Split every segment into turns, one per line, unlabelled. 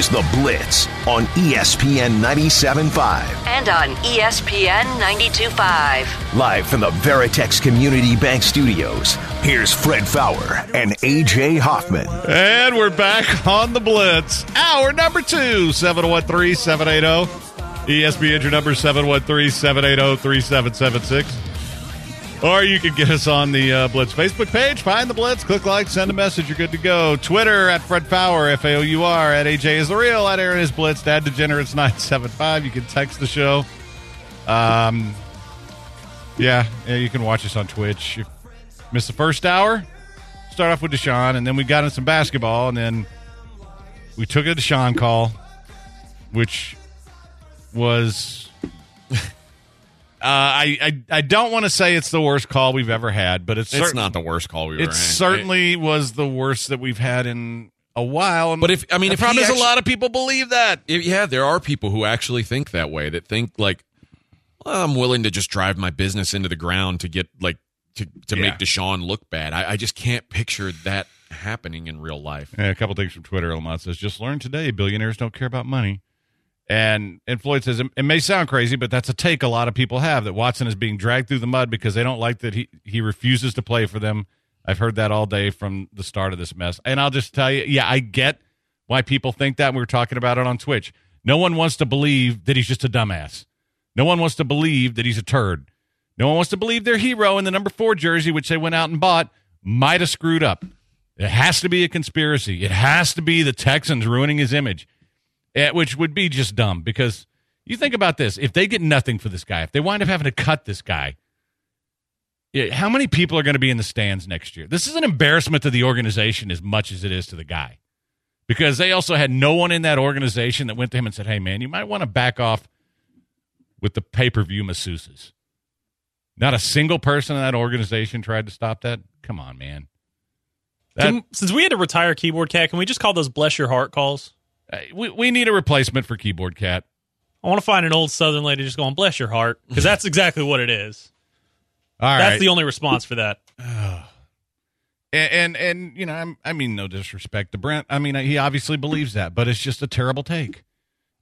is The Blitz on ESPN 97.5.
and on ESPN 92.5.
Live from the Veritex Community Bank Studios, here's Fred Faour and AJ Hoffman.
And we're back on the Blitz. Hour number two, 713 780. ESPN, your number 713 780 3776. Or you can get us on the uh, Blitz Facebook page. Find the Blitz, click like, send a message. You're good to go. Twitter at Fred Faour, F A O U R, at AJ is the real, at Aaron is Blitz, at Degenerates 975. You can text the show. Um, yeah, yeah, you can watch us on Twitch. You the first hour, start off with Deshaun, and then we got in some basketball, and then we took a Deshaun call, which was. Uh, I, I I don't want to say it's the worst call we've ever had, but it's
It's
certain-
not the worst call we've ever had.
It certainly was the worst that we've had in a while. And
But if I mean,
the
if
problem is
actu-
a lot of people believe that.
If- yeah, there are people who actually think that way. That think like, well, I'm willing to just drive my business into the ground to get like to to
Yeah.
make Deshaun look bad. I, I just can't picture that happening in real life.
Yeah, a couple things from Twitter. Lamont says, "Just learned today, billionaires don't care about money." And and Floyd says, "It may sound crazy, but that's a take a lot of people have that Watson is being dragged through the mud because they don't like that he he refuses to play for them." I've heard that all day from the start of this mess. And I'll just tell you, yeah, I get why people think that. We were talking about it on Twitch. No one wants to believe that he's just a dumbass. No one wants to believe that he's a turd. No one wants to believe their hero in the number four jersey, which they went out and bought, might have screwed up. It has to be a conspiracy. It has to be the Texans ruining his image, which would be just dumb because you think about this. If they get nothing for this guy, if they wind up having to cut this guy, how many people are going to be in the stands next year? This is an embarrassment to the organization as much as it is to the guy because they also had no one in that organization that went to him and said, hey, man, you might want to back off with the pay per view masseuses. Not a single person in that organization tried to stop that. Come on, man. That,
Can- since we had to retire Keyboard Cat, can we just call those bless your heart calls?
We, we need a replacement for Keyboard Cat.
I want to find an old Southern lady just going bless your heart because that's exactly what it is.
All right.
That's the only response for that.
and, and and you know I'm, i mean no disrespect to brent i mean he obviously believes that but it's just a terrible take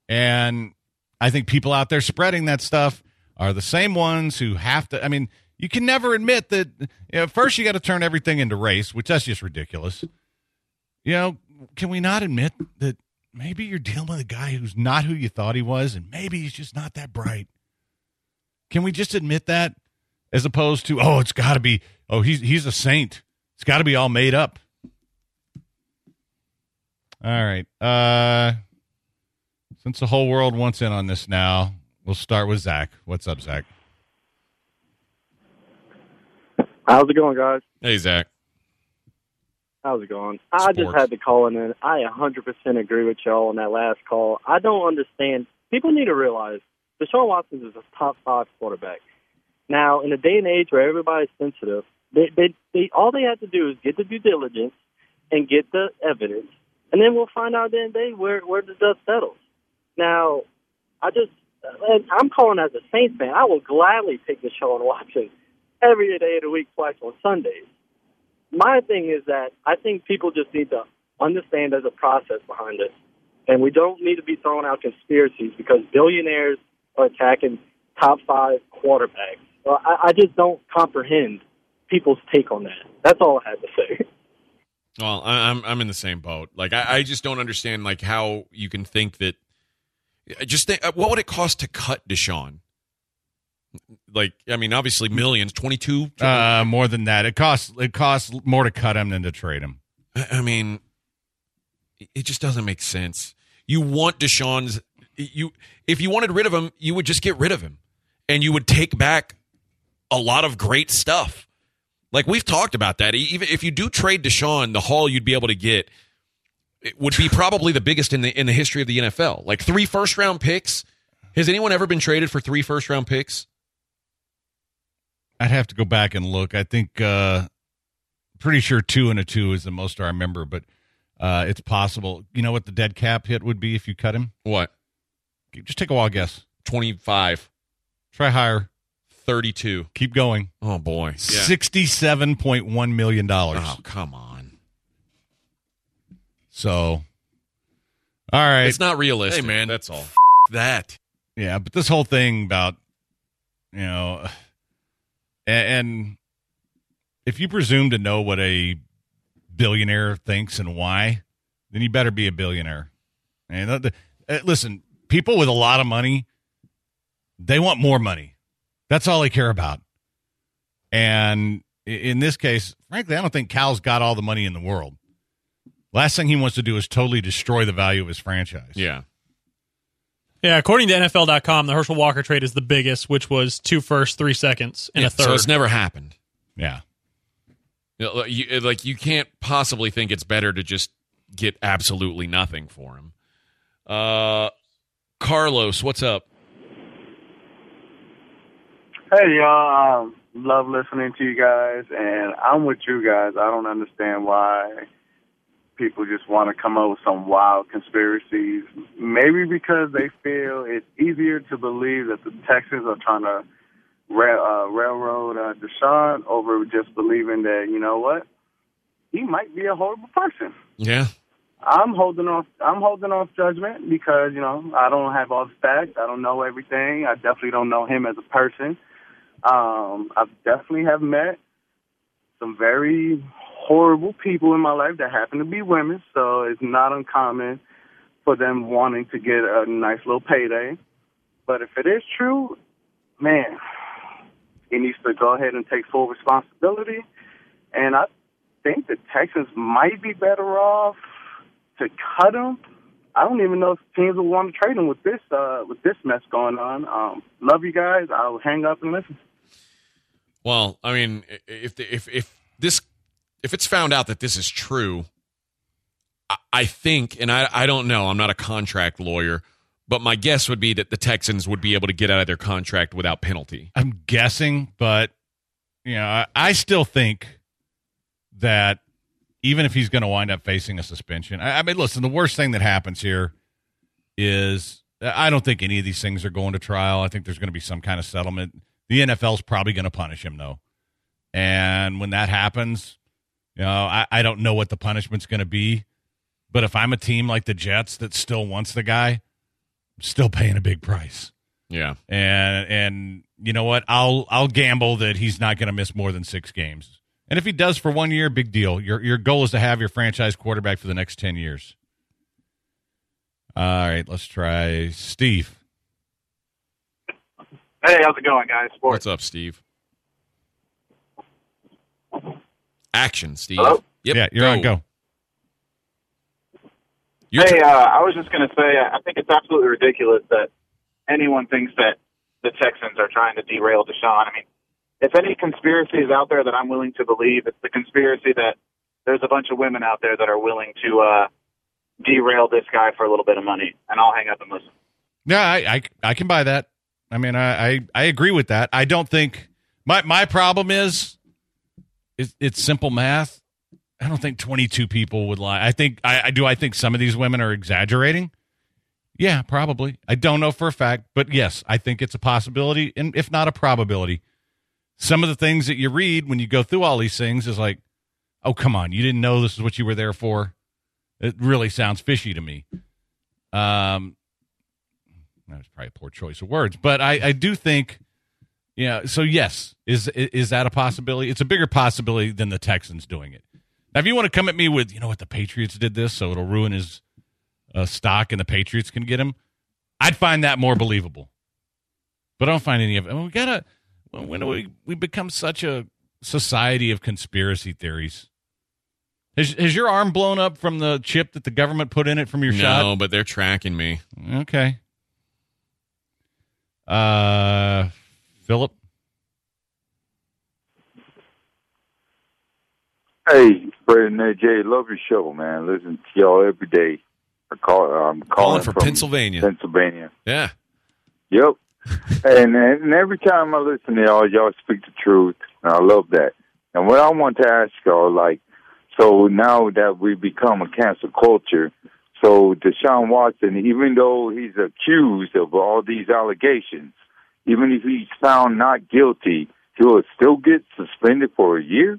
and i think people out there spreading that stuff are the same ones who have to i mean you can never admit that you know, first you got to turn everything into race which that's just ridiculous you know can we not admit that maybe you're dealing with a guy who's not who you thought he was and maybe he's just not that bright. Can we just admit that? As opposed to oh it's got to be oh he's he's a saint. It's got to be all made up. All right uh since the whole world wants in on this now we'll start with zach. What's up zach?
How's it going, guys?
Hey, Zach.
How's it going? I just had to call in. And I 100% agree with y'all on that last call. I don't understand. People need to realize Deshaun Watson is a top five quarterback. Now, in a day and age where everybody's sensitive, they, they, they all they have to do is get the due diligence and get the evidence, and then we'll find out at the end of the day where where the dust settles. Now, I just I'm calling as a Saints fan. I will gladly pick Deshaun Watson every day of the week, twice on Sundays my thing is that I think people just need to understand there's a process behind this. And we don't need to be throwing out conspiracies because billionaires are attacking top five quarterbacks. Well, I, I just don't comprehend people's take on that. That's all I had to say.
Well, I'm I'm in the same boat. Like I, I just don't understand like how you can think that. Just think, uh, what would it cost to cut Deshaun? Like, I mean, obviously millions, twenty two.
uh more than that it costs it costs more to cut him than to trade him
I mean, it just doesn't make sense. You want Deshaun's you if you wanted rid of him, you would just get rid of him, and you would take back a lot of great stuff. Like we've talked about that. Even if you do trade Deshaun, the haul you'd be able to get it would be probably the biggest in the in the history of the NFL. Like three first round picks. Has anyone ever been traded for three first round picks?
I'd have to go back and look. I think uh pretty sure two and a two is the most I remember, but uh it's possible. You know what the dead cap hit would be if you cut him?
What?
Just take a wild guess.
25,
Try higher.
32.
Keep going.
Oh, boy. Yeah.
Sixty-seven point one million dollars.
Oh, come on.
So, all right,
It's not realistic.
Hey, man.
That's all.
that.
yeah. But this whole thing about you know, and, if you presume to know what a billionaire thinks and why, then you better be a billionaire. And uh, listen, people with a lot of money, they want more money. That's all they care about. And in this case, frankly, I don't think Cal's got all the money in the world. Last thing he wants to do is totally destroy the value of his franchise.
Yeah.
Yeah, according to NFL.com, the Herschel Walker trade is the biggest, which was two first, three seconds, and
Yeah,
a third.
So it's never happened.
Yeah.
You know, like, you, like you can't possibly think it's better to just get absolutely nothing for him. Uh, Carlos, what's up?
Hey y'all, um, love listening to you guys, and I'm with you guys. I don't understand why people just want to come up with some wild conspiracies. Maybe because they feel it's easier to believe that the Texans are trying to rail, uh, railroad uh, Deshaun over just believing that you know what he might be a horrible person.
Yeah.
I'm holding off. I'm holding off judgment because you know I don't have all the facts. I don't know everything. I definitely don't know him as a person. Um, I definitely have met some very horrible people in my life that happen to be women, so it's not uncommon for them wanting to get a nice little payday. But if it is true, man, he needs to go ahead and take full responsibility. And I think the Texans might be better off to cut him. I don't even know if teams will want to trade him with this uh, with this mess going on. Um, love you guys. I'll hang up and listen.
Well, I mean, if the, if if this if it's found out that this is true, I, I think, and I I don't know, I'm not a contract lawyer, but my guess would be that the Texans would be able to get out of their contract without penalty.
I'm guessing, but you know, I, I still think that even if he's going to wind up facing a suspension, I, I mean, listen, the worst thing that happens here is I don't think any of these things are going to trial. I think there's going to be some kind of settlement. The NFL's probably going to punish him though, and when that happens, you know, I, I don't know what the punishment's going to be. But if I'm a team like the Jets that still wants the guy, I'm still paying a big price
Yeah.
and and you know what i'll i'll gamble that he's not going to miss more than six games and if he does for one year big deal your your goal is to have your franchise quarterback for the next 10 years all right let's try steve
Hey, how's it going, guys? Sports.
What's up, Steve? Action, Steve.
Hello?
Yep.
yeah you're on go
Your
hey, uh, I was just going to say, I think it's absolutely ridiculous that anyone thinks that the Texans are trying to derail Deshaun. I mean, if any conspiracy is out there that I'm willing to believe, it's the conspiracy that there's a bunch of women out there that are willing to uh, derail this guy for a little bit of money. And I'll hang up and listen.
yeah I, I i can buy that i mean i i, I agree with that i don't think my my problem is it, it's simple math i don't think 22 people would lie i think I, I do i think some of these women are exaggerating Yeah, probably. I don't know for a fact, but yes, I think it's a possibility, and if not a probability. Some of the things that you read when you go through all these things is like, oh, come on, you didn't know this is what you were there for. It really sounds fishy to me. Um, that was probably a poor choice of words, but I, I do think, yeah. So yes, is is that a possibility? It's a bigger possibility than the Texans doing it. Now, if you want to come at me with, you know what, the Patriots did this, so it'll ruin his uh, stock, and the Patriots can get him, I'd find that more believable. But I don't find any of it. I mean, we gotta. When do we we become such a society of conspiracy theories? Has, has your arm blown up from the chip that the government put in it from your
no,
shot?
but they're tracking me.
Okay. Uh, Philip.
Hey, Fred and AJ, love your show, man. Listen to y'all every day. I call, I'm calling,
Calling from
from
Pennsylvania.
Pennsylvania.
Yeah.
Yep. and and every time I listen to y'all, y'all speak the truth, and I love that. And what I want to ask y'all, like, so now that we become a cancel culture, so Deshaun Watson, even though he's accused of all these allegations, even if he's found not guilty, he will still get suspended for a year.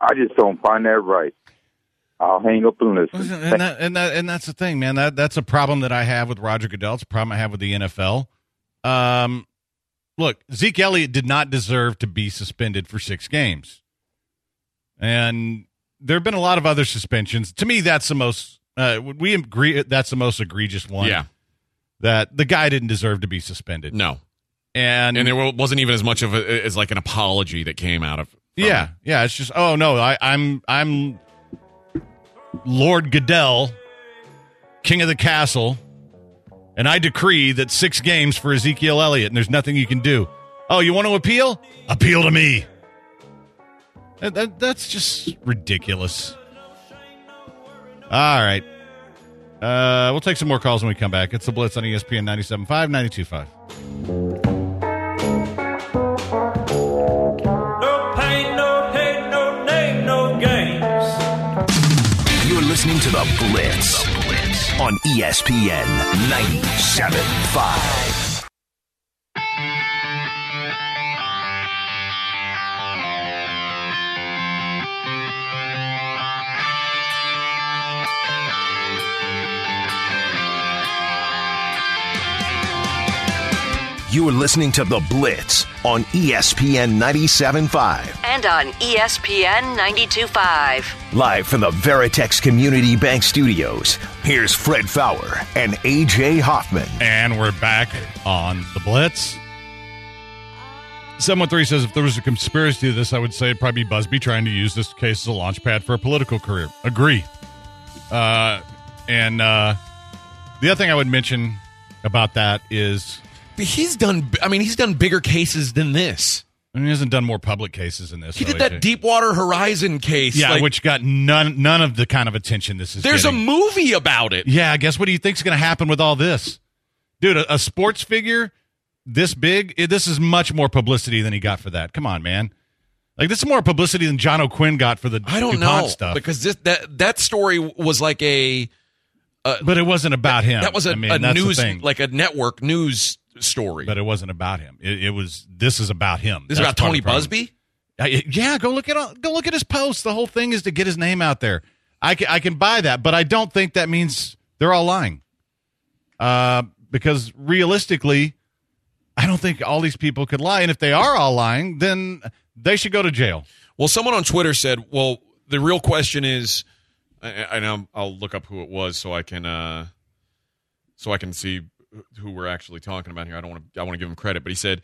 I just don't find that right. I'll hang up and listen.
Listen, and that, and that and that's the thing, man. That that's a problem that I have with Roger Goodell. It's a problem I have with the NFL. Um, look, Zeke Elliott did not deserve to be suspended for six games, and there have been a lot of other suspensions. To me, that's the most. Uh, we agree that's the most egregious one.
Yeah.
that the guy didn't deserve to be suspended.
No.
And
And there wasn't even as much of a, as like an apology that came out of.
Yeah,
it.
yeah. It's just, oh no, I, I'm I'm Lord Goodell, king of the castle, and I decree that six games for Ezekiel Elliott, and there's nothing you can do. Oh, you want to appeal? Appeal to me. That, that- that's just ridiculous. All right. Uh, we'll take some more calls when we come back. It's the Blitz on ESPN 97.5, 92.5.
to The Blitz, on ESPN 97.5. You are listening to The Blitz on ESPN 97.5.
And on ESPN 92.5.
Live from the Veritex Community Bank Studios, here's Fred Faour and AJ Hoffman.
And we're back on the Blitz. 713 says if there was a conspiracy to this, I would say it'd probably be Buzbee trying to use this case as a launch pad for a political career. Agree. Uh, and uh, the other thing I would mention about that is
But he's done. I mean, he's done bigger cases than this.
I mean, he hasn't done more public cases than this.
He
though,
did that. Deepwater Horizon case.
Yeah,
like,
which got none none of the kind of attention this is
there's
getting.
a movie about it.
Yeah, I guess what do you think's going to happen with all this? Dude, a, a sports figure this big, eh, this is much more publicity than he got for that. Come on, man. Like this is more publicity than John O'Quinn got for the
I don't
DuPont
know
stuff.
because this that that story was like a
but it wasn't about him.
that was a,
I mean,
a news like a network news story.
but it wasn't about him. It, it was this is about him.
this is about Tony. Buzbee.
I- yeah, go look at go look at his posts. The whole thing is to get his name out there. I can I can buy that, but I don't think that means they're all lying. Uh, because realistically, I don't think all these people could lie, and if they are all lying, then they should go to jail.
Well, someone on Twitter said, "Well, the real question is," I, I know I'll look up who it was so I can uh, so I can see who we're actually talking about here. I don't want to I want to give him credit, but he said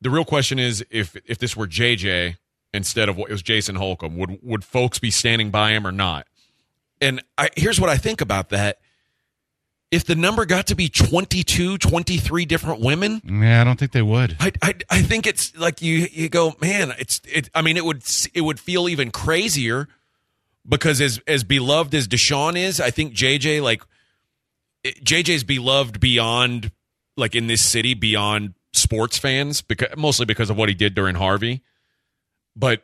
the real question is if if this were JJ instead of what it was Jason Holcomb, would would folks be standing by him or not? And I, here's what I think about that. If the number got to be 22, 23 different women,
Yeah, I don't think they would.
I, I I think it's like you you go, man. It's it. I mean, it would it would feel even crazier because as as beloved as Deshaun is, I think JJ like it- JJ's beloved beyond like in this city beyond sports fans because mostly because of what he did during Harvey. But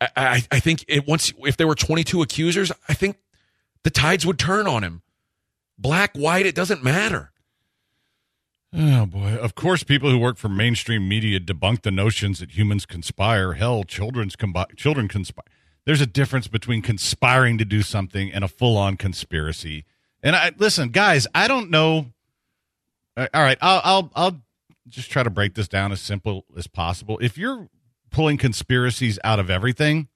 I I, think it once if there were twenty two accusers, I think the tides would turn on him. Black, white, it doesn't matter.
Oh boy! Of course, people who work for mainstream media debunk the notions that humans conspire. Hell, children's combi- children conspire. There's a difference between conspiring to do something and a full-on conspiracy. And I listen, guys. I don't know. Uh, All right, I'll, I'll I'll just try to break this down as simple as possible. If you're pulling conspiracies out of everything,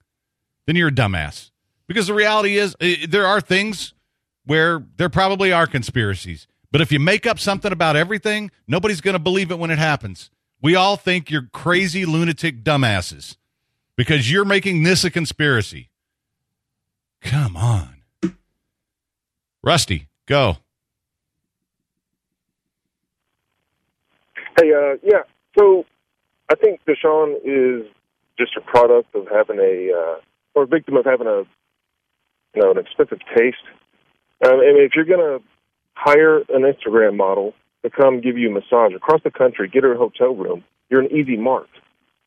then you're a dumbass. Because the reality is, there are things where there probably are conspiracies. But if you make up something about everything, nobody's going to believe it when it happens. We all think you're crazy, lunatic dumbasses because you're making this a conspiracy. Come on. Rusty, go.
Hey, uh, yeah. So I think Deshaun is just a product of having a, uh, or a victim of having a, you know, an expensive taste. Um, I mean, if you're going to hire an Instagram model to come give you a massage across the country, get her a hotel room, you're an easy mark.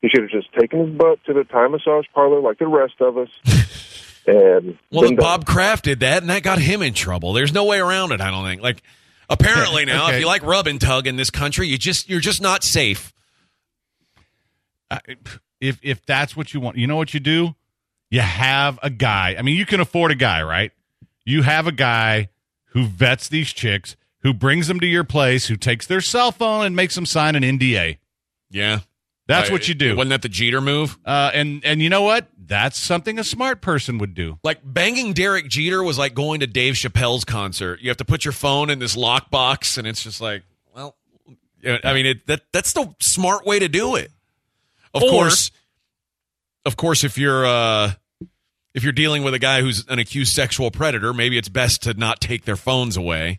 He should have just taken his butt to the Thai massage parlor like the rest of us. And
Well,
been
look. Bob Kraft did that, and that got him in trouble. There's no way around it. I don't think. Like, apparently now,
Okay.
if you like rub and tug in this country, you just you're just not safe.
I- if if that's what you want, you know what you do? You have a guy. I mean, you can afford a guy, right? You have a guy who vets these chicks, who brings them to your place, who takes their cell phone and makes them sign an NDA.
Yeah,
That's
Uh,
what you do.
Wasn't that the Jeter move?
Uh, and and you know what? That's something a smart person would do.
Like banging Derek Jeter was like going to Dave Chappelle's concert. You have to put your phone in this lockbox, and it's just like, well, I mean, it, that that's the smart way to do it. Of
Or-
course, of course, if you're uh, if you're dealing with a guy who's an accused sexual predator, maybe it's best to not take their phones away.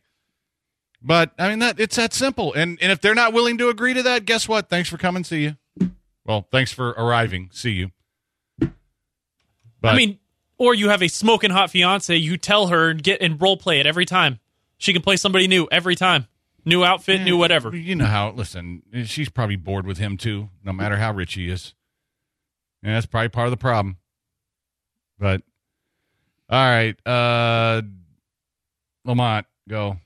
But I mean that it's that simple. And and if they're not willing to agree to that, guess what? Thanks for coming. See you. Well, thanks for arriving. See you. But
I mean, or you have a smoking hot fiance. You tell her and get and role play it every time. She can play somebody new every time. New outfit, new whatever.
you know how? Listen, she's probably bored with him too. No matter how rich he is. Yeah, that's probably part of the problem. But all right, uh Lamont, go.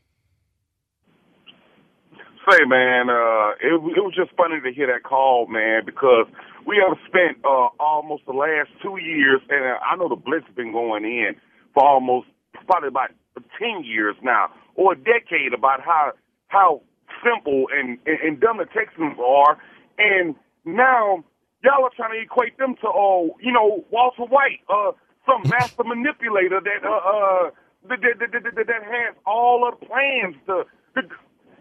Say, man, uh, it, it was just funny to hear that call, man, because we have spent uh, almost the last two years, and I know the Blitz has been going in for almost probably about ten years now, or a decade, about how how simple and and, and dumb the Texans are, and now y'all are trying to equate them to oh, you know, Walter White, uh, some master manipulator that uh, uh that, that, that, that, that has all of the plans to. to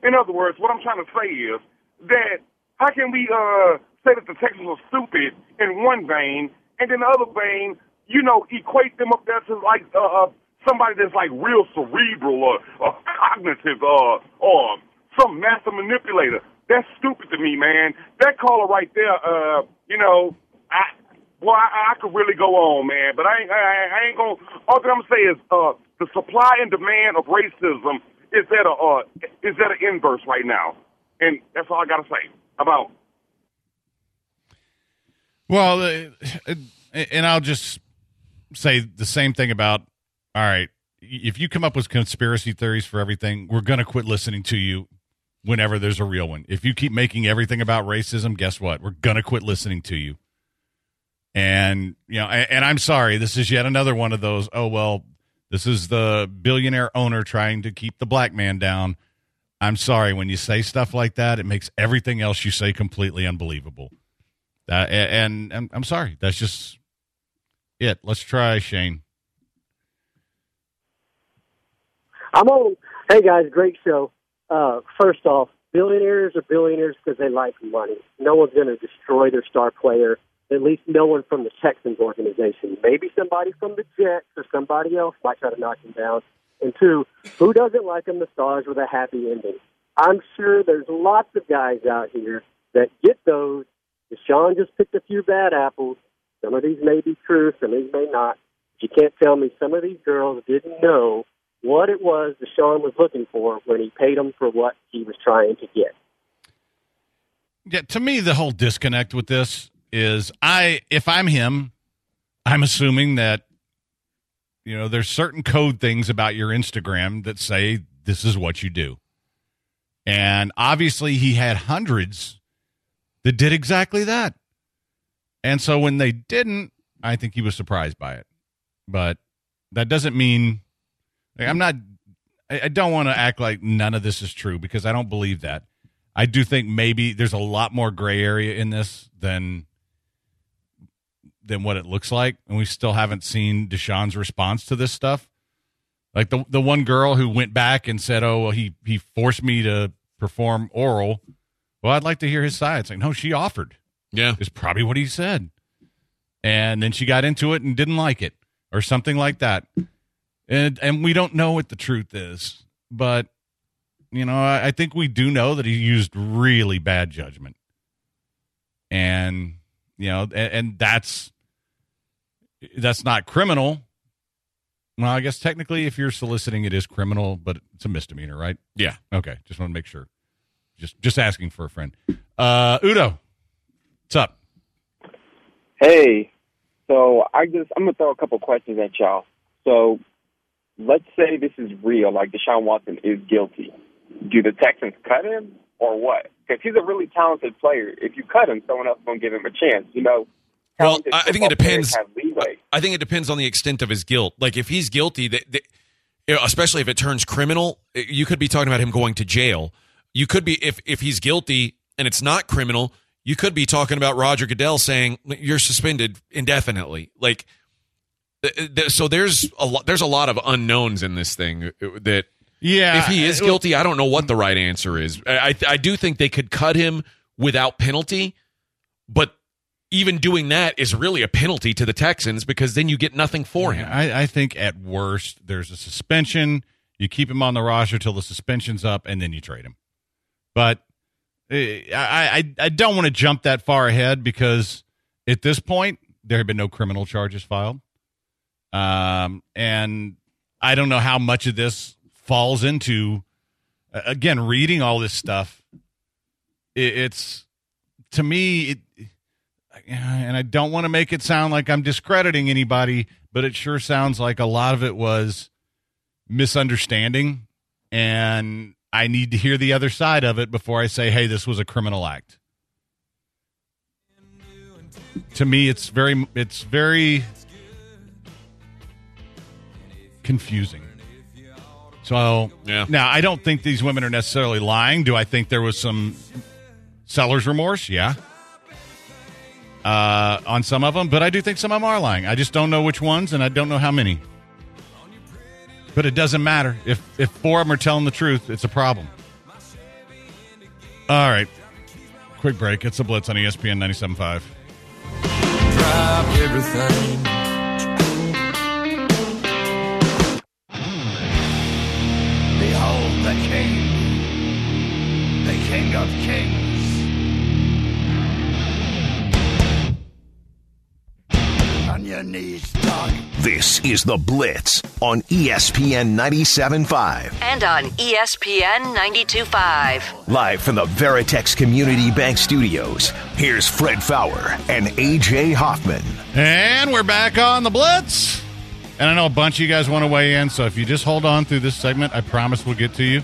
in other words, what I'm trying to say is that how can we uh, say that the Texans are stupid in one vein, and in the other vein, you know, equate them up there to like uh, uh, somebody that's like real cerebral or, or cognitive or or some master manipulator? That's stupid to me, man. That caller right there, uh, you know, I well, I, I could really go on, man, but I ain't, I, I ain't gonna. All that I'm gonna say is uh, the supply and demand of racism is at a uh, is at an inverse right now, and that's all I gotta say about.
Well, uh, and I'll just say the same thing about all right, if you come up with conspiracy theories for everything, we're going to quit listening to you whenever there's a real one. If you keep making everything about racism, guess what? We're going to quit listening to you. And, you know, and, and I'm sorry, this is yet another one of those, oh, well, this is the billionaire owner trying to keep the black man down. I'm sorry, when you say stuff like that, it makes everything else you say completely unbelievable. Uh, and, and I'm sorry, that's just it. Let's try Shane.
I'm on. Hey guys, great show. Uh, first off, billionaires are billionaires because they like money. No one's going to destroy their star player. At least no one from the Texans organization. Maybe somebody from the Jets or somebody else might try to knock him down. And two, who doesn't like a massage with a happy ending? I'm sure there's lots of guys out here that get those. Deshaun just picked a few bad apples. Some of these may be true, some of these may not. You can't tell me some of these girls didn't know what it was Deshaun was looking for when he paid them for what he was trying to get.
Yeah, to me, the whole disconnect with this is I, if I'm him, I'm assuming that, you know, there's certain code things about your Instagram that say this is what you do. And obviously, he had hundreds that did exactly that. And so when they didn't, I think he was surprised by it. But that doesn't mean like, I'm not, I, I don't want to act like none of this is true because I don't believe that. I do think maybe there's a lot more gray area in this than than what it looks like, and we still haven't seen Deshaun's response to this stuff. Like the the one girl who went back and said, "Oh, well, he he forced me to perform oral." Well, I'd like to hear his side. It's like, no, she offered.
Yeah,
is probably what he said, and then she got into it and didn't like it, or something like that. And and we don't know what the truth is, but you know, I, I think we do know that he used really bad judgment, and you know, and, and that's that's not criminal. Well, I guess technically, if you're soliciting, it is criminal, but it's a misdemeanor, right?
Yeah.
Okay. Just want to make sure. Just just asking for a friend. Uh, Udo, what's up?
Hey, so I just I'm gonna throw a couple questions at y'all. So let's say this is real, like Deshaun Watson is guilty. Do the Texans cut him or what? Because he's a really talented player. If you cut him, someone else gonna give him a chance. You know.
Well, I I think it depends.
Have leeway.
I think it depends on the extent of his guilt. Like if he's guilty, that, that- you know, especially if it turns criminal, you could be talking about him going to jail. You could be if if he's guilty and it's not criminal, you could be talking about Roger Goodell saying you're suspended indefinitely. Like th- th- so there's a lot there's a lot of unknowns in this thing uh, that
Yeah,
if he is guilty, I don't know what the right answer is. I I, I do think they could cut him without penalty, but even doing that is really a penalty to the Texans because then you get nothing for him.
I, I think at worst there's a suspension. You keep him on the roster till the suspension's up, and then you trade him. But eh, I, I I don't want to jump that far ahead because at this point there have been no criminal charges filed, um, and I don't know how much of this falls into. Again, reading all this stuff, it, it's to me it and I don't want to make it sound like I'm discrediting anybody, but it sure sounds like a lot of it was misunderstanding. And I need to hear the other side of it before I say, hey, this was a criminal act. To me, it's very, it's very confusing. So
Yeah.
now I don't think these women are necessarily lying. Do I think there was some seller's remorse? Yeah uh, on some of them, but I do think some of them are lying. I just don't know which ones, and I don't know how many. But it doesn't matter if if four of them are telling the truth. It's a problem. All right, quick break. It's a Blitz on ESPN 97.5.
Drop everything. Behold the King, the King of Kings. Knees, dog.
This is The Blitz on ESPN 97.5.
And on ESPN 92.5.
Live from the Veritex Community Bank Studios, here's Fred Faour and AJ Hoffman.
And we're back on the Blitz. And I know a bunch of you guys want to weigh in, so if you just hold on through this segment, I promise we'll get to you.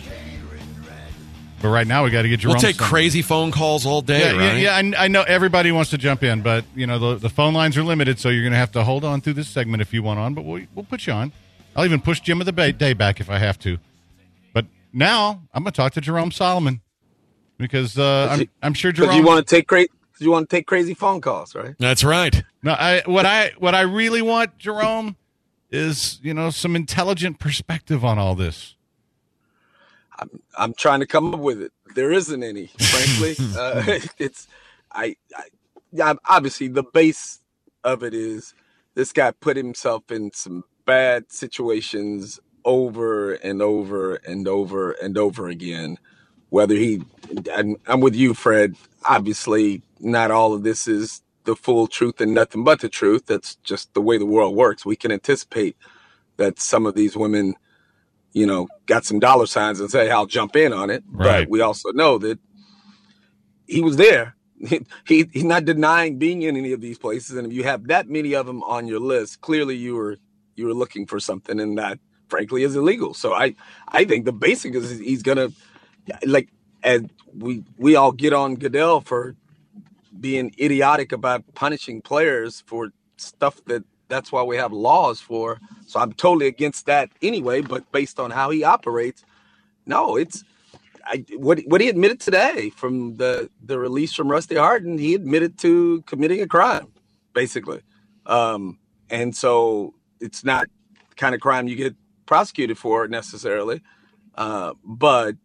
But right now, we got to get Jerome.
We'll take
Sumner.
crazy phone calls all day,
yeah,
right?
yeah, yeah. I, I know everybody wants to jump in, but you know the, the phone lines are limited, so you're going to have to hold on through this segment if you want on. But we'll we'll put you on. I'll even push Jim of the ba- day back if I have to. But now I'm going to talk to Jerome Solomon because uh, I'm I'm sure Jerome.
you want to take cra- you want to take crazy phone calls, right?
That's right.
No, I what I what I really want, Jerome, is you know some intelligent perspective on all this.
I'm trying to come up with it. There isn't any, frankly. uh, it's I, I, yeah, obviously the base of it is this guy put himself in some bad situations over and over and over and over again. Whether he, I'm, I'm with you, Fred. Obviously, not all of this is the full truth and nothing but the truth. That's just the way the world works. We can anticipate that some of these women you know, got some dollar signs and say, I'll jump in on it.
Right.
But we also know that he was there. He, he he's not denying being in any of these places. And if you have that many of them on your list, clearly you were you were looking for something, and that frankly is illegal. So I I think the basic is he's gonna like and we we all get on Goodell for being idiotic about punishing players for stuff that that's why we have laws for. So I'm totally against that anyway. But based on how he operates, no, it's I, what what he admitted today from the the release from Rusty Hardin. He admitted to committing a crime, basically, um, and so it's not the kind of crime you get prosecuted for necessarily, uh, but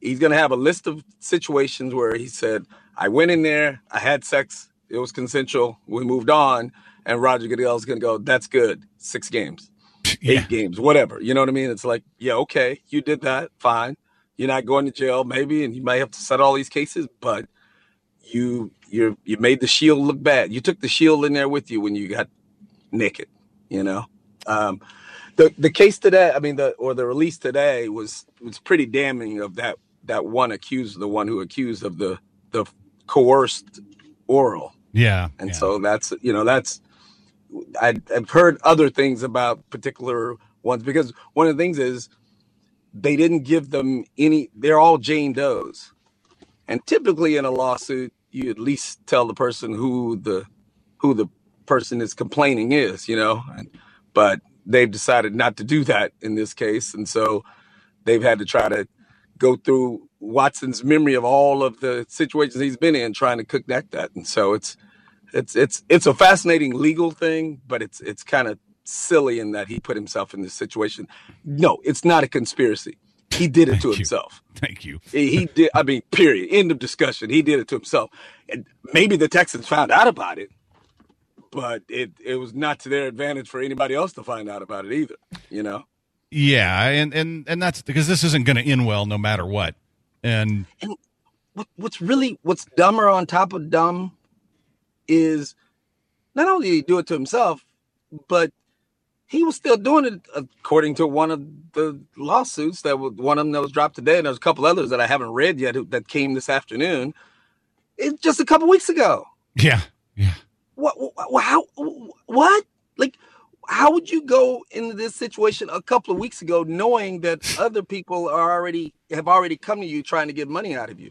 he's going to have a list of situations where he said, I went in there, I had sex, it was consensual, we moved on. And Roger Goodell's going to go, that's good. Six games, eight games, whatever. You know what I mean? It's like, yeah, okay, you did that, fine. You're not going to jail, maybe, and you might have to settle all these cases, but you you you made the shield look bad. You took the shield in there with you when you got naked. You know, um, the the case today, I mean, the or the release today was was pretty damning of that that one accused the one who accused of the the coerced oral.
Yeah.
And so that's you know that's I, I've heard other things about particular ones because one of the things is they didn't give them any. They're all Jane Does, and typically in a lawsuit, you at least tell the person who the who the person is complaining is. You know, but they've decided not to do that in this case, and so they've had to try to go through Watson's memory of all of the situations he's been in, trying to connect that, and so it's it's it's it's a fascinating legal thing, but it's it's kind of silly in that he put himself in this situation. No, it's not a conspiracy. He did it to himself.
Thank you.
He, he did. I mean, period. End of discussion. He did it to himself, and maybe the Texans found out about it, but it it was not to their advantage for anybody else to find out about it either. You know.
Yeah, and and and that's because this isn't going to end well no matter what. And
what, what's really what's dumber on top of dumb is not only did he do it to himself, but he was still doing it according to one of the lawsuits that was one of them that was dropped today, and there's a couple others that I haven't read yet that came this afternoon. It just a couple weeks ago.
yeah, yeah
What? what how? What? Like, how would you go into this situation a couple of weeks ago, knowing that other people are already have already come to you trying to get money out of you?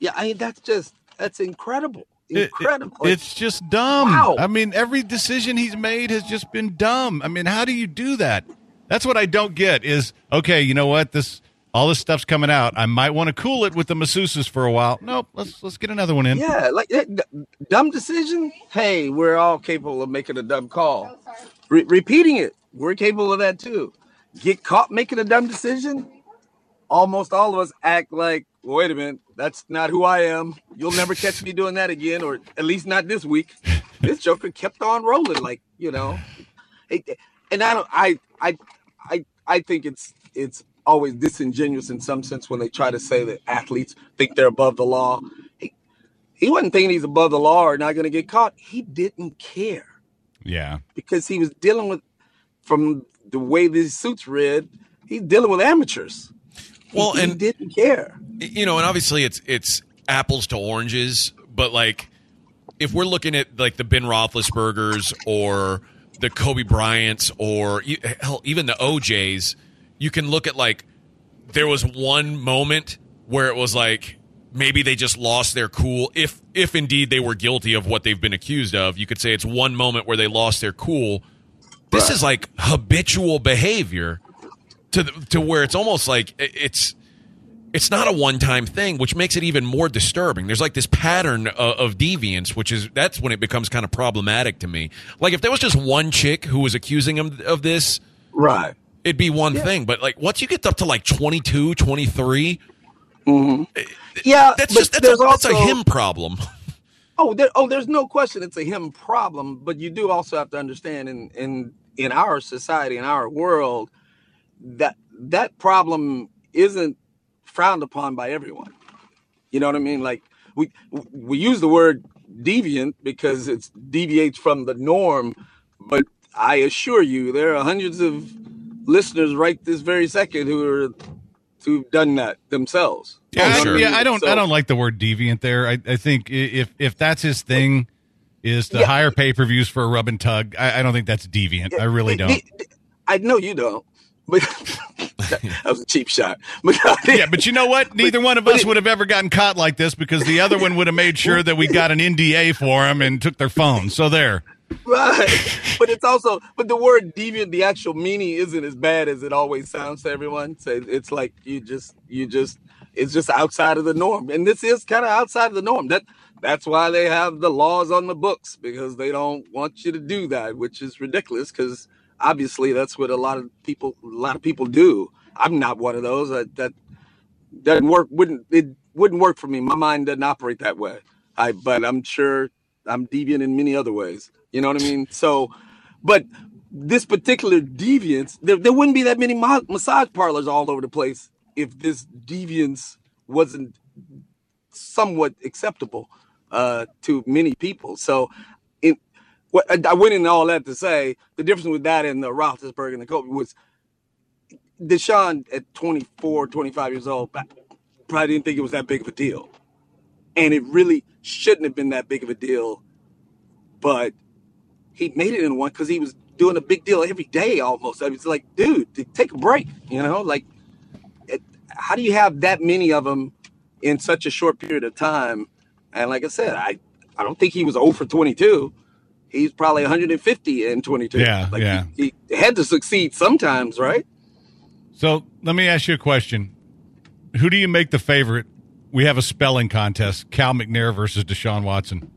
Yeah, I mean that's just that's incredible, incredible.
it's just dumb.
Wow.
I mean, every decision he's made has just been dumb. I mean, how do you do that? That's what I don't get. Is okay. You know what? This all this stuff's coming out. I might want to cool it with the masseuses for a while. Nope. Let's let's get another one in.
Yeah, like that, dumb decision. Hey, we're all capable of making a dumb call. Oh, Re- repeating it, we're capable of that too. Get caught making a dumb decision. Almost all of us act like, wait a minute, that's not who I am. You'll never catch me doing that again, or at least not this week. This Joker kept on rolling, like you know. And I don't, I, I, I, I think it's it's always disingenuous in some sense when they try to say that athletes think they're above the law. He, he wasn't thinking he's above the law or not going to get caught. He didn't care
Yeah.
because he was dealing with, from the way these suits read, he's dealing with amateurs.
Well,
he, he
and
didn't care.
you know, and obviously it's it's apples to oranges, but like if we're looking at like the Ben Roethlisbergers or the Kobe Bryants or hell, even the OJ's, you can look at like there was one moment where it was like maybe they just lost their cool if if indeed they were guilty of what they've been accused of. You could say it's one moment where they lost their cool. This is like habitual behavior to the, to where it's almost like it's it's not a one time thing, which makes it even more disturbing. There's like this pattern of, of deviance, which is that's when it becomes kind of problematic to me. Like if there was just one chick who was accusing him of this,
right?
It'd be one thing, but like once you get up to like 22, 23, mm-hmm.
eh, Yeah,
that's just that's a, that's a
also-
him problem.
Oh, there, oh, there's no question it's a him problem, but you do also have to understand in in in our society, in our world, that that problem isn't frowned upon by everyone. You know what I mean? Like we we use the word deviant because it deviates from the norm, but I assure you, there are hundreds of listeners right this very second who are who've done that themselves.
Yeah, I,
You know what
yeah. I don't. I don't like the word deviant there. I, I think if if that's his thing, is to
Yeah.
hire pay per views for a rub and tug. I, I don't think that's deviant. I really don't.
I know you don't, but that was a cheap shot. But
yeah, but you know what? Neither one of us would have ever gotten caught like this because the other one would have made sure that we got an NDA for him and took their phone. So there.
right. But it's also, but the word deviant, the actual meaning isn't as bad as it always sounds to everyone. So it's like you just, you just, it's just outside of the norm, and this is kind of outside of the norm. That that's why they have the laws on the books because they don't want you to do that, which is ridiculous. Because obviously that's what a lot of people, a lot of people do. I'm not one of those. That that doesn't work. Wouldn't it? Wouldn't work for me. My mind doesn't operate that way. I, but I'm sure I'm deviant in many other ways. You know what I mean? So, but this particular deviance, there, there wouldn't be that many ma- massage parlors all over the place if this deviance wasn't somewhat acceptable uh, to many people. So, I went into all that to say the difference with that and the Roethlisberger and the Kobe was Deshaun at 24, 25 years old. probably didn't think it was that big of a deal. And it really shouldn't have been that big of a deal. But he made it in one because he was doing a big deal every day almost. I was like, dude, take a break. You know, like, it, how do you have that many of them in such a short period of time? And like I said, I, I don't think he was 0 for 22. He's probably 150 in 22.
Yeah,
like
yeah.
He, he had to succeed sometimes, right?
So let me ask you a question. Who do you make the favorite? We have a spelling contest Cal McNair versus Deshaun Watson.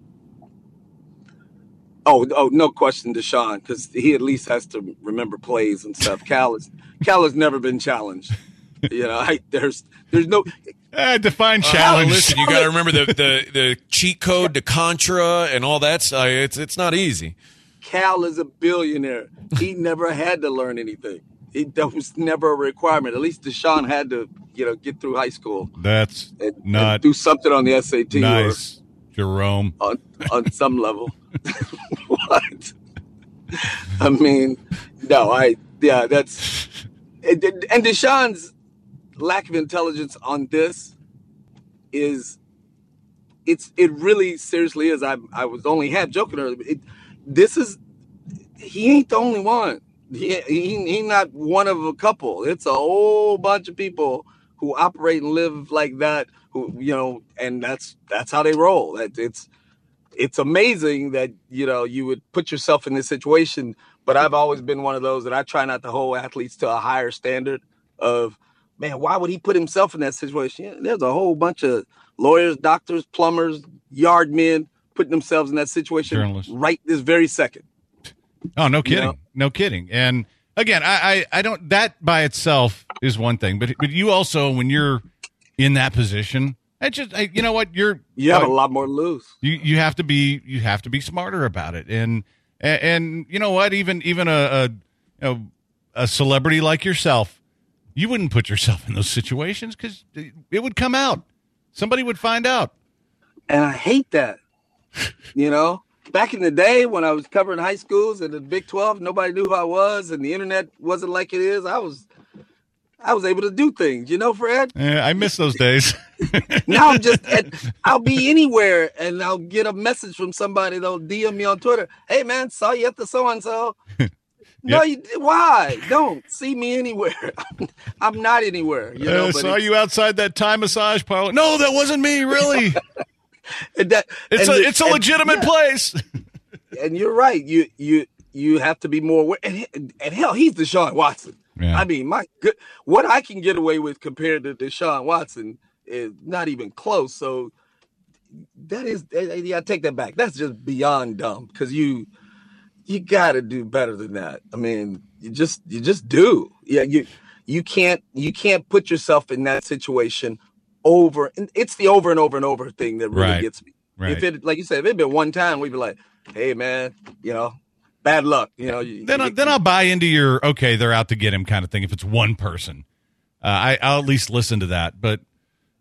Oh, oh, no question, Deshaun, because he at least has to remember plays and stuff. Cal is Cal has never been challenged. You know, I, there's there's no
uh, define
Uh, listen, you got to remember the, the the cheat code to Contra and all that. stuff. It's it's not easy.
Cal is a billionaire. He never had to learn anything. He, that was never a requirement. At least Deshaun had to, you know, get through high school
That's
and,
not
and do something on the SAT
nice, Jerome.
on on some level. what? I mean, no, I yeah, that's and and Deshaun's lack of intelligence on this is it's it really seriously is. I I was only half joking earlier. It, this is he ain't the only one. He, he he not one of a couple. It's a whole bunch of people who operate and live like that. Who you know, and that's that's how they roll. That it's it's amazing that you know you would put yourself in this situation. But I've always been one of those that I try not to hold athletes to a higher standard of man. Why would he put himself in that situation? There's a whole bunch of lawyers, doctors, plumbers, yard men putting themselves in that situation
Journalists.
right this very second.
Oh, no
You
kidding.
know?
No kidding. And again, I, I, I don't, that by itself is one thing, but, but you also, when you're in that position, I just, I, you know what, you're,
You have a
uh,
lot more to lose.
You, you have to be, you have to be smarter about it. And, and, and you know what, even, even a, a, you know, a celebrity like yourself, you wouldn't put yourself in those situations because it would come out. Somebody would find out.
And I hate that. you know, back in the day when I was covering high schools and the Big 12, nobody knew who I was and the internet wasn't like it is. I was I was able to do things, you know, Fred?
Eh, I miss those days.
Now I'm just at, I'll be anywhere and I'll get a message from somebody they'll DM me on Twitter. Hey man, saw you at the so and so. No, you why? Don't see me anywhere. I'm not anywhere. You know,
I
but
saw you outside that Thai massage parlor. No, that wasn't me, really.
and that,
It's a
the-
it's a
and-
legitimate
yeah.
place.
and you're right. You you you have to be more aware. And, and hell, he's Deshaun Watson.
Yeah.
I mean, my good, what I can get away with compared to Deshaun Watson is not even close. So that is, eh, yeah, I take that back. That's just beyond dumb because you you got to do better than that. I mean, you just you just do. Yeah, you you can't you can't put yourself in that situation over. And it's the over and over and over thing that really
Right.
gets me.
Right.
If it, like you said, if it'd been one time, we'd be like, "Hey, man, you know, bad luck." You know, you,
then I, then I'll buy into your okay, they're out to get him kind of thing. If it's one person, uh, I I'll at least listen to that. But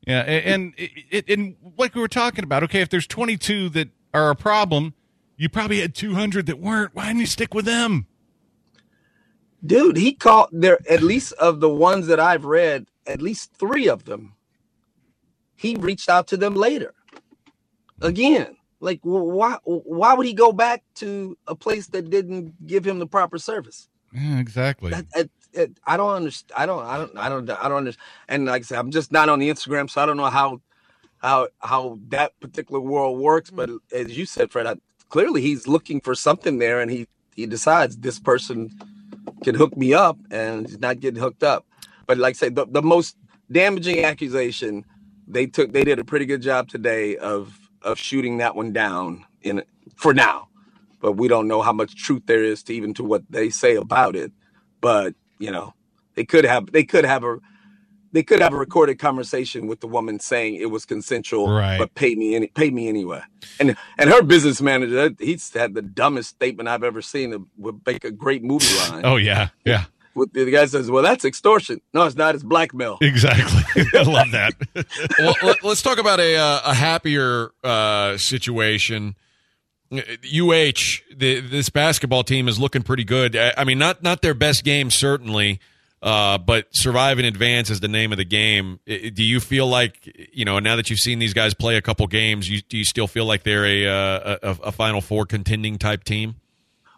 yeah, and it, it, and like we were talking about, okay, if there's 22 that are a problem, you probably had 200 that weren't. Why didn't you stick with them?
dude, he called there at least of the ones that I've read, at least three of them. He reached out to them later. Again, like why? Why would he go back to a place that didn't give him the proper service?
Yeah, exactly.
That, it, it, I don't understand. I don't. I don't. I don't. I don't understand. And like I said, I'm just not on the Instagram, so I don't know how how how that particular world works. But mm. as you said, Fred, I, clearly he's looking for something there, and he he decides this person can hook me up, and he's not getting hooked up. But like I said, the, the most damaging accusation they took, they did a pretty good job today of of shooting that one down in for now. But we don't know how much truth there is to even to what they say about it. But you know, they could have they could have a they could have a recorded conversation with the woman saying it was consensual,
Right.
but pay me any pay me anyway. And and her business manager, he's had the dumbest statement I've ever seen. That would make a great movie line.
Oh yeah, yeah,
With- The guy says, "Well, that's extortion." No, it's not. It's blackmail.
exactly. I love that.
well, let, us talk about a uh, a happier uh, situation. UH, the, this basketball team is looking pretty good. I, I mean, not not their best game certainly, Uh, but survive and advance is the name of the game. Do you feel like you know now that you've seen these guys play a couple games, you, do you still feel like they're a, uh, a a Final Four contending type team?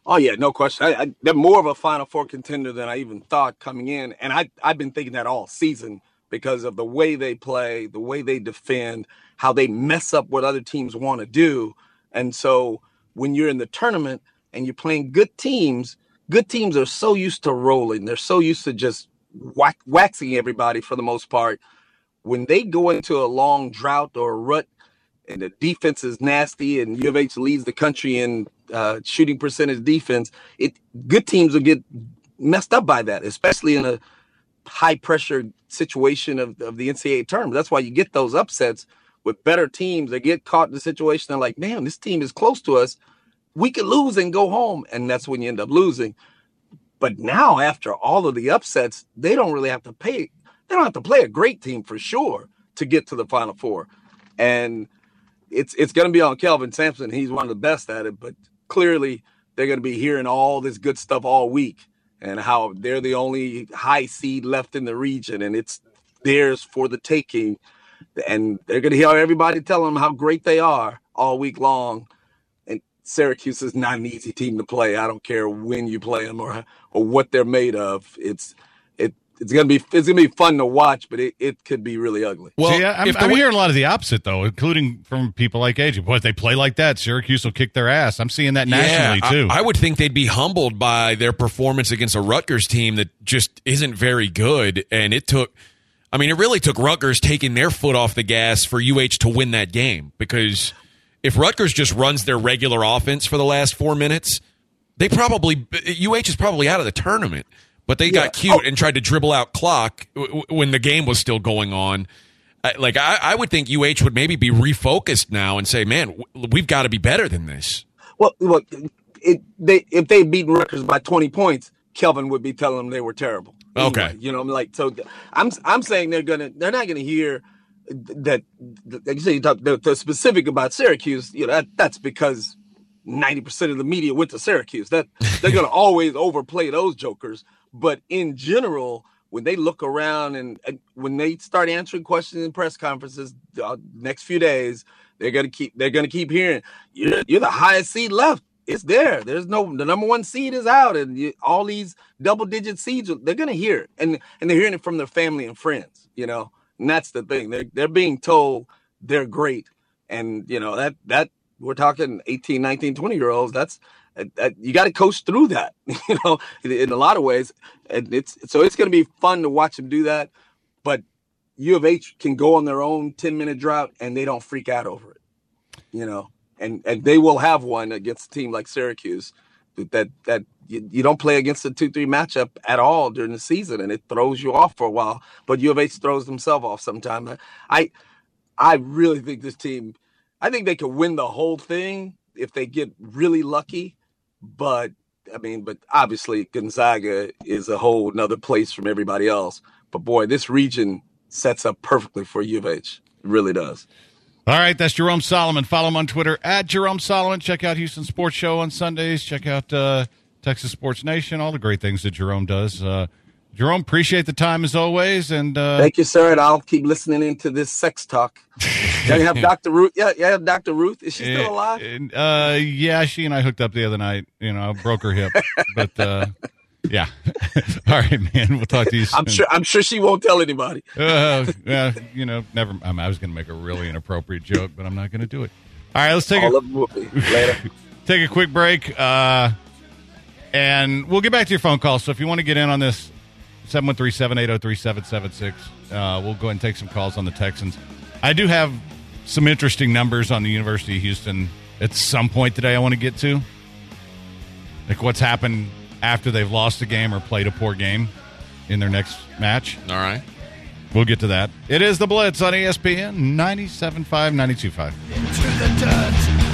Oh yeah, no question. I, I, they're more of a Final Four contender than I even thought coming in, and I I've been thinking that all season because of the way they play, the way they defend, how they mess up what other teams want to do, and so when you're in the tournament and you're playing good teams, good teams are so used to rolling. They're so used to just whack, waxing everybody for the most part. When they go into a long drought or a rut and the defense is nasty and U of H leads the country in uh, shooting percentage defense, it good teams will get messed up by that, especially in a high pressure situation of, of the NCAA tournament. That's why you get those upsets with better teams. They get caught in the situation. They're like, man, this team is close to us. We could lose and go home. And that's when you end up losing. But now, after all of the upsets, they don't really have to pay. They don't have to play a great team for sure to get to the Final Four. And it's it's going to be on Kelvin Sampson. He's one of the best at it. But clearly, they're going to be hearing all this good stuff all week and how they're the only high seed left in the region, and it's theirs for the taking. And they're going to hear everybody telling them how great they are all week long. And Syracuse is not an easy team to play. I don't care when you play them or or what they're made of. It's it it's gonna be it's gonna be fun to watch, but it, it could be really ugly.
Well, See, I'm, I'm hearing a lot of the opposite though, including from people like AJ. Boy, if they play like that, Syracuse will kick their ass. I'm seeing that nationally
Yeah,
too.
I, I would think they'd be humbled by their performance against a Rutgers team that just isn't very good. And it took, I mean, it really took Rutgers taking their foot off the gas for UH to win that game. Because if Rutgers just runs their regular offense for the last four minutes, they probably, UH is probably out of the tournament. But they got cute and tried to dribble out clock w- when the game was still going on. I- Like I, I would think UH would maybe be refocused now and say, "Man, w- we've got to be better than this."
Well, look, it, they if they beaten Rutgers by twenty points, Kelvin would be telling them they were terrible.
Okay.
You know, I'm like, so th- I'm I'm saying they're gonna they're not gonna hear that like you say you talk the, the specific about Syracuse. You know, that that's because ninety percent of the media went to Syracuse. That they're gonna always overplay those jokers. But in general, when they look around and, and when they start answering questions in press conferences uh, next few days, they're gonna keep they're gonna keep hearing you're, you're the highest seed left. It's there. There's no the number one seed is out, and you, all these double digit seeds they're gonna hear it, and and they're hearing it from their family and friends. You know, and that's the thing. They're they're being told they're great, and you know that that we're talking 18, 19, 20 year olds. That's that- that- you got to coach through that, you know, in, in a lot of ways. And it's so it's going to be fun to watch them do that. But U of H can go on their own 10 minute drought and they don't freak out over it, you know, and, and they will have one against a team like Syracuse that, that you, you don't play against a 2 3 matchup at all during the season and it throws you off for a while. But U of H throws themselves off sometime. I, I really think this team, I think they could win the whole thing if they get really lucky. But I mean, but obviously Gonzaga is a whole nother place from everybody else. But boy, this region sets up perfectly for U of H. It really does.
All right, that's Jerome Solomon. Follow him on Twitter at Jerome Solomon. Check out Houston Sports Show on Sundays. Check out uh, Texas Sports Nation. All the great things that Jerome does. Uh, Jerome, appreciate the time as always. And uh,
Thank you, sir. And I'll keep listening into this sex talk. Yeah, you have Dr. Ruth. Yeah, yeah, Dr. Ruth. Is she still alive?
And, uh, yeah, she and I hooked up the other night. You know, I broke her hip, but uh, yeah. All right, man. We'll talk to you. Soon.
I'm sure. I'm sure she won't tell anybody.
Uh, yeah, you know, never. I, mean, I was going to make a really inappropriate joke, but I'm not going to do it. All right, let's take
All
a
of them will be. Later.
take a quick break, uh, and we'll get back to your phone call. So if you want to get in on this, 713-780-3776, uh, we'll go ahead and take some calls on the Texans. I do have some interesting numbers on the University of Houston at some point today. I want to get to, like what's happened after they've lost a game or played a poor game in their next match.
All right.
We'll get to that. It is the Blitz on ESPN 97.5, 92.5.
Into the dirt.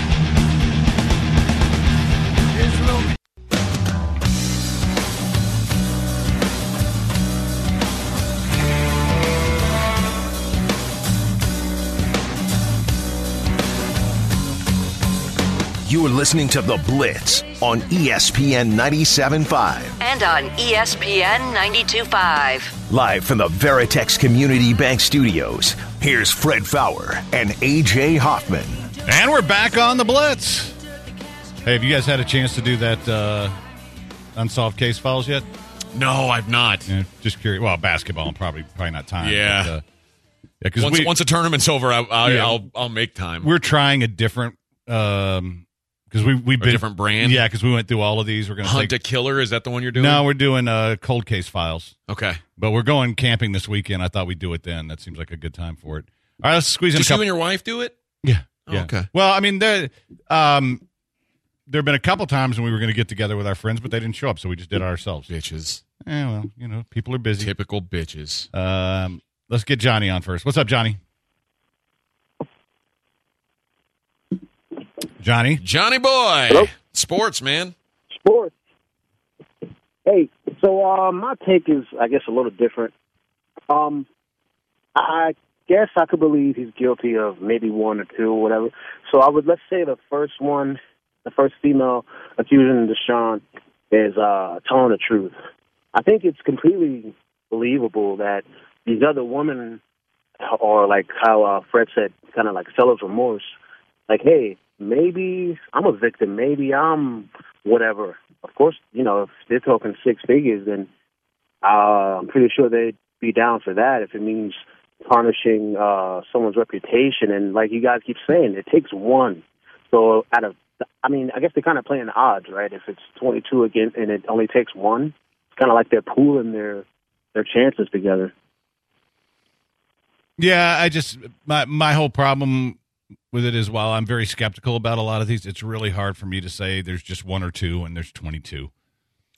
You're listening to The Blitz on ESPN 97.5.
And on ESPN 92.5.
Live from the Veritex Community Bank Studios, here's Fred Faour and AJ Hoffman.
And we're back on the Blitz. Hey, have you guys had a chance to do that uh, unsolved case files yet?
No, I've not.
Yeah, just curious. Well, basketball, probably probably not time.
Yeah.
but, uh, yeah. Because
once,
we,
once a tournament's over, I, I,
Yeah.
I'll I'll make time.
we're trying a different um because we we've been
different brand?
Yeah, because we went through all of these. We're going to
Hunt
take
a killer. Is that the one you're doing?
No, we're doing uh, cold case files.
Okay.
But we're going camping this weekend. I thought we'd do it then. That seems like a good time for it. All right, let's squeeze in
Just you and your wife do it?
yeah,
Oh, okay.
Well, I mean, there, um, there have been a couple times when we were going to get together with our friends, but they didn't show up, so we just did it ourselves.
Bitches.
Yeah, well, you know, people are busy.
Typical bitches.
Um, let's get Johnny on first. What's up, Johnny? Johnny.
Johnny boy.
Hello?
Sports, man.
Sports. Hey, so uh, my take is, I guess, a little different. Um, I guess I could believe he's guilty of maybe one or two or whatever. So I would let's say the first one, the first female accusing Deshaun is uh, telling the truth. I think it's completely believable that these other women, or like how uh, Fred said, kind of like seller's remorse. Like, hey, maybe I'm a victim. Maybe I'm whatever. Of course, you know, if they're talking six figures, then uh, I'm pretty sure they'd be down for that if it means tarnishing uh, someone's reputation. And like you guys keep saying, it takes one. So out of, I mean, I guess they're kind of playing odds, right? If it's 22 again and it only takes one, it's kind of like they're pooling their their chances together.
Yeah, I just my my whole problem with it is while I'm very skeptical about a lot of these, it's really hard for me to say there's just one or two and there's 22.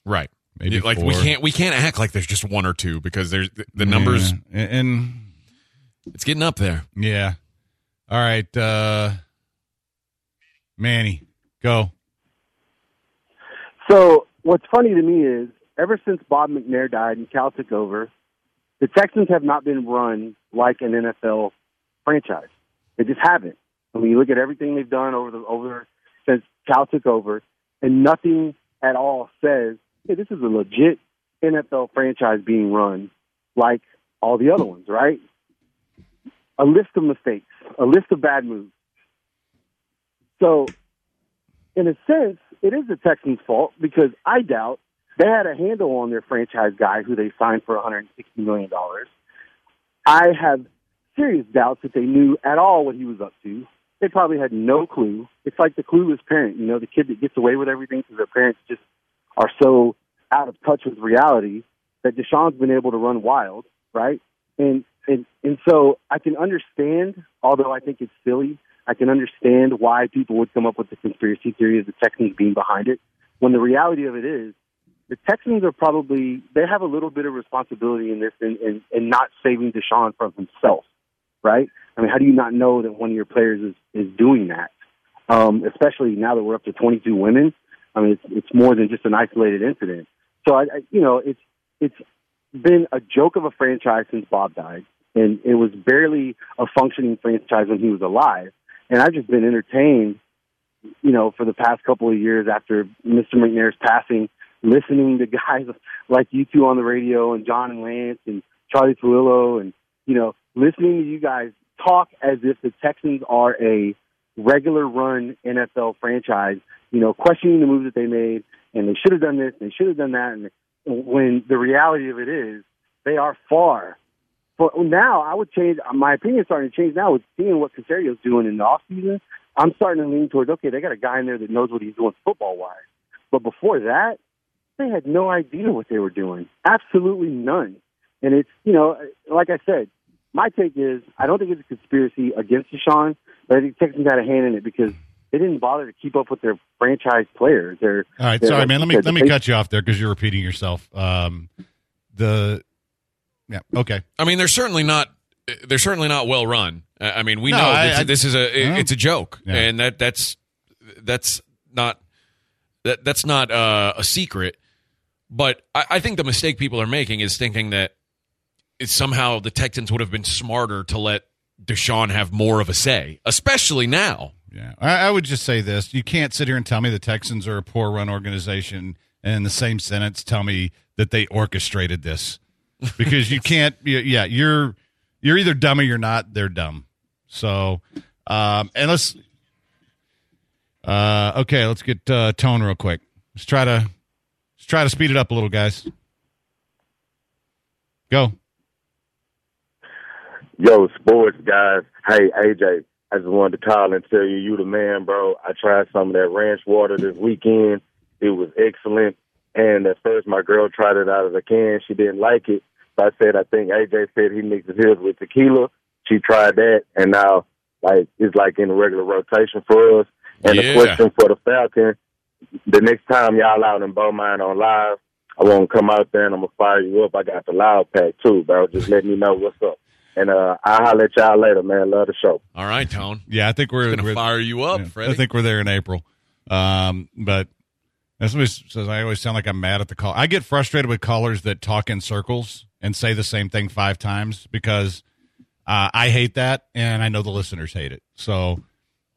Right.
Maybe
like we can't we can't act like there's just one or two because there's the, the numbers.
Yeah, and, and
It's getting up there.
yeah. All right, uh Manny, go.
So what's funny to me is ever since Bob McNair died and Cal took over, the Texans have not been run like an NFL franchise. They just haven't. I mean, you look at everything they've done over the over since Cal took over, and nothing at all says, "Hey, this is a legit NFL franchise being run like all the other ones." Right? A list of mistakes, a list of bad moves. So in a sense, it is the Texans' fault because I doubt they had a handle on their franchise guy who they signed for $160 million. I have serious doubts that they knew at all what he was up to. They probably had no clue. It's like the clueless parent, you know, the kid that gets away with everything because their parents just are so out of touch with reality that Deshaun's been able to run wild, right? And and and so I can understand, although I think it's silly, I can understand why people would come up with the conspiracy theory of the Texans being behind it. When the reality of it is, the Texans are probably they have a little bit of responsibility in this in, in, in not saving Deshaun from himself, right? I mean, how do you not know that one of your players is is doing that? Um, especially now that we're up to 22 women. I mean, it's, it's more than just an isolated incident. So I, I, you know, it's it's been a joke of a franchise since Bob died, and it was barely a functioning franchise when he was alive. And I've just been entertained, you know, for the past couple of years after Mr. McNair's passing, listening to guys like you two on the radio and John and Lance and Charlie Pallilo and you know, listening to you guys talk as if the Texans are a regular run NFL franchise, you know, questioning the moves that they made and they should have done this, and they should have done that, and when the reality of it is they are far. But now I would change my opinion. Starting to change now with seeing what Caserio's doing in the off season. I'm starting to lean towards okay, they got a guy in there that knows what he's doing football wise. But before that, they had no idea what they were doing. Absolutely none. And it's you know, like I said, my take is I don't think it's a conspiracy against Deshaun, but I think Texans had a hand in it because they didn't bother to keep up with their franchise players. They're,
All right,
they're,
sorry,
like
man. Let me let me
they-
cut you off there because you're repeating yourself. Um, the yeah, okay.
I mean, they're certainly not. They're certainly not well run. I I mean, we
No,
know
I-
this,
I-
this is a
Yeah.
it's a joke,
Yeah.
and that that's that's not that that's not uh, a secret. But I, I think the mistake people are making is thinking that it's somehow the Texans would have been smarter to let Deshaun have more of a say, especially now.
Yeah, I, I would just say this: you can't sit here and tell me the Texans are a poor run organization, and in the same sentence tell me that they orchestrated this, because you can't. Yeah, you're you're either dumb or you're not. They're dumb. So, um, and let's. Uh, okay, let's get uh, tone real quick. Let's try to let's try to speed it up a little, guys. Go.
Yo, sports guys. Hey, AJ, I just wanted to call and tell you, you the man, bro. I tried some of that ranch water this weekend. It was excellent. And at first, my girl tried it out of the can. She didn't like it. So I said, I think AJ said he mixes his with tequila. She tried that, and now, like, it's like in regular rotation for us. And
Yeah.
the question for the Falcon, the next time y'all out in Beaumont on live, I want to come out there and I'm gonna fire you up. I got the loud pack too, bro. Just let me know what's up. And uh, I'll holler at y'all later, man. Love the show.
All right, Tone.
Yeah, I think we're
Gonna fire you up,
yeah,
Freddie.
I think we're there in April. Um, but as somebody says, I always sound like I'm mad at the call. I get frustrated with callers that talk in circles and say the same thing five times because uh, I hate that, and I know the listeners hate it. So,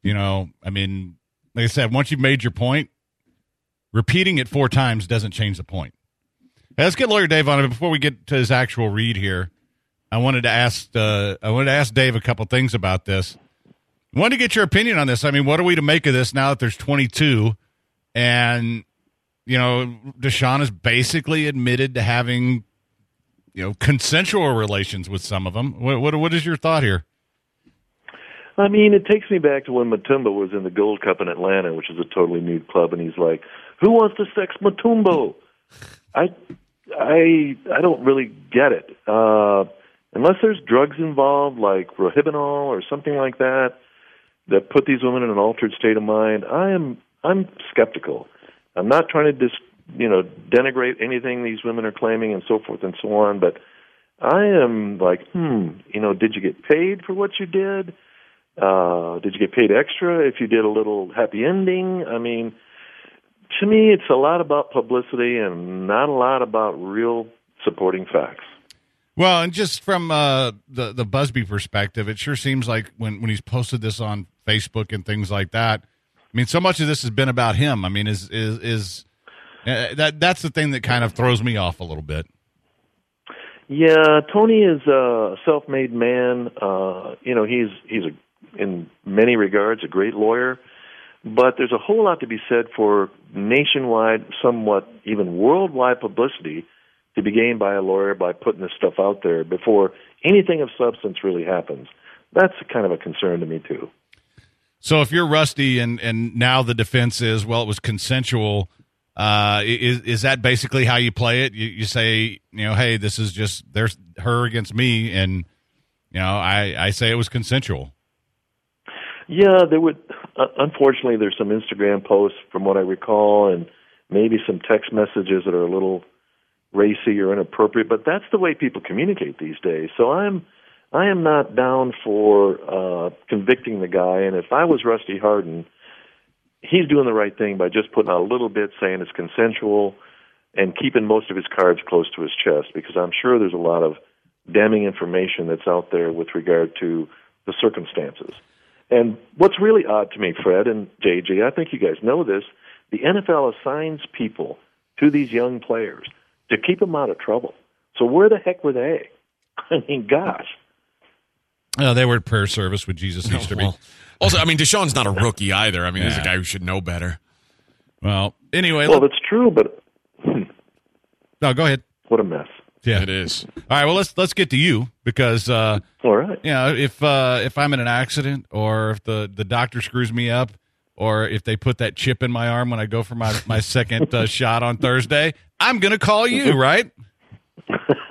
you know, I mean, like I said, once you've made your point, repeating it four times doesn't change the point. Hey, let's get lawyer Dave on it. Before we get to his actual read here, I wanted to ask uh, I wanted to ask Dave a couple things about this. I wanted to get your opinion on this. I mean, what are we to make of this now that there's 22 and you know Deshaun has basically admitted to having you know consensual relations with some of them. What what, what is your thought here?
I mean, it takes me back to when Mutombo was in the Gold Cup in Atlanta, which is a totally nude club, and he's like, "Who wants to sex Mutombo?" I, I, I don't really get it. Uh, unless there's drugs involved, like Rohypnol or something like that, that put these women in an altered state of mind. I am, I'm skeptical. I'm not trying to dis, you know, denigrate anything these women are claiming and so forth and so on, but I am like, hmm, you know, did you get paid for what you did? Uh, did you get paid extra if you did a little happy ending? I mean, to me, it's a lot about publicity and not a lot about real supporting facts.
Well, and just from uh, the the Buzbee perspective, it sure seems like when when he's posted this on Facebook and things like that. I mean, so much of this has been about him. I mean, is is is uh, that that's the thing that kind of throws me off a little bit.
Yeah, Tony is a self-made man. Uh, you know, he's he's a, in many regards a great lawyer, but there's a whole lot to be said for nationwide, somewhat even worldwide publicity to be gained by a lawyer by putting this stuff out there before anything of substance really happens. That's kind of a concern to me too.
So if you're Rusty and and now the defense is well, it was consensual. Uh, is is that basically how you play it? You, you say, you know, hey, this is just there's her against me, and you know, I I say it was consensual.
Yeah, there would. Uh, unfortunately, there's some Instagram posts from what I recall, and maybe some text messages that are a little racy or inappropriate. But that's the way people communicate these days. So I'm, I am not down for uh, convicting the guy. And if I was Rusty Hardin, he's doing the right thing by just putting out a little bit, saying it's consensual, and keeping most of his cards close to his chest. Because I'm sure there's a lot of damning information that's out there with regard to the circumstances. And what's really odd to me, Fred and JJ, I think you guys know this, the NFL assigns people to these young players to keep them out of trouble. So where the heck were they? I mean, gosh.
Uh, they were at prayer service with Jesus Easterby.
well, also, I mean, Deshaun's not a rookie either. I mean, he's a guy who should know better.
Well, anyway,
Well,
let-
that's true, but
no, go ahead.
what a mess.
Yeah,
it is.
All right, well let's let's get to you because uh,
all right,
you know if uh, if I'm in an accident or if the the doctor screws me up or if they put that chip in my arm when I go for my my second uh, shot on Thursday, I'm gonna call you, right?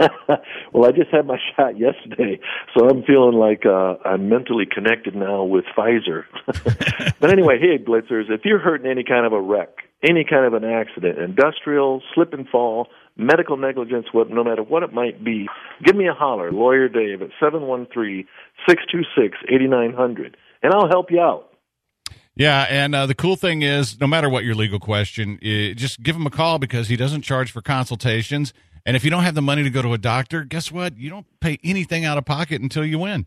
well, I just had my shot yesterday, so I'm feeling like uh, I'm mentally connected now with Pfizer. but anyway, hey, Blitzers, if you're hurt in any kind of a wreck, any kind of an accident, industrial, slip and fall, medical negligence, what, no matter what it might be, give me a holler, Lawyer Dave at seven one three six two six eighty nine hundred, and I'll help you out.
Yeah, and uh, the cool thing is, no matter what your legal question, eh, just give him a call because he doesn't charge for consultations. And if you don't have the money to go to a doctor, guess what? You don't pay anything out of pocket until you win.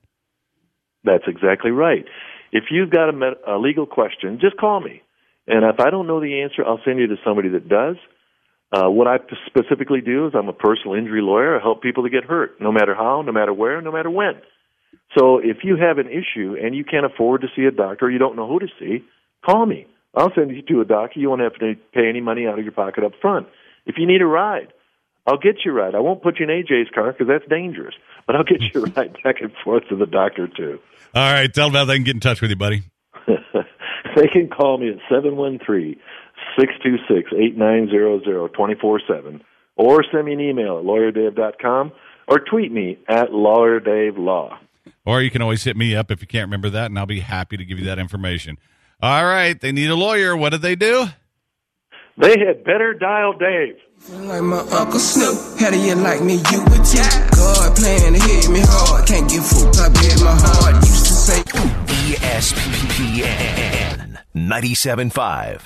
That's exactly right. If you've got a, med- a legal question, just call me. And if I don't know the answer, I'll send you to somebody that does. Uh, what I specifically do is I'm a personal injury lawyer. I help people to get hurt, no matter how, no matter where, no matter when. So if you have an issue and you can't afford to see a doctor or you don't know who to see, call me. I'll send you to a doctor. You won't have to pay any money out of your pocket up front. If you need a ride, I'll get you a ride. I won't put you in AJ's car because that's dangerous, but I'll get you a ride back and forth to the doctor too.
All right, tell them how they can get in touch with you, buddy.
they can call me at seven one three six two six eight nine zero zero twenty four seven, or send me an email at lawyerdave.com or tweet me at lawyerdavelaww.
Or you can always hit me up if you can't remember that, and I'll be happy to give you that information. All right, they need a lawyer. What did they do?
They had better dial Dave.
Like my Uncle Snoop, how do you like me, you would too. God playing to hit me hard, can't get fooled, I bet my heart used to say.
ESPN 97.5.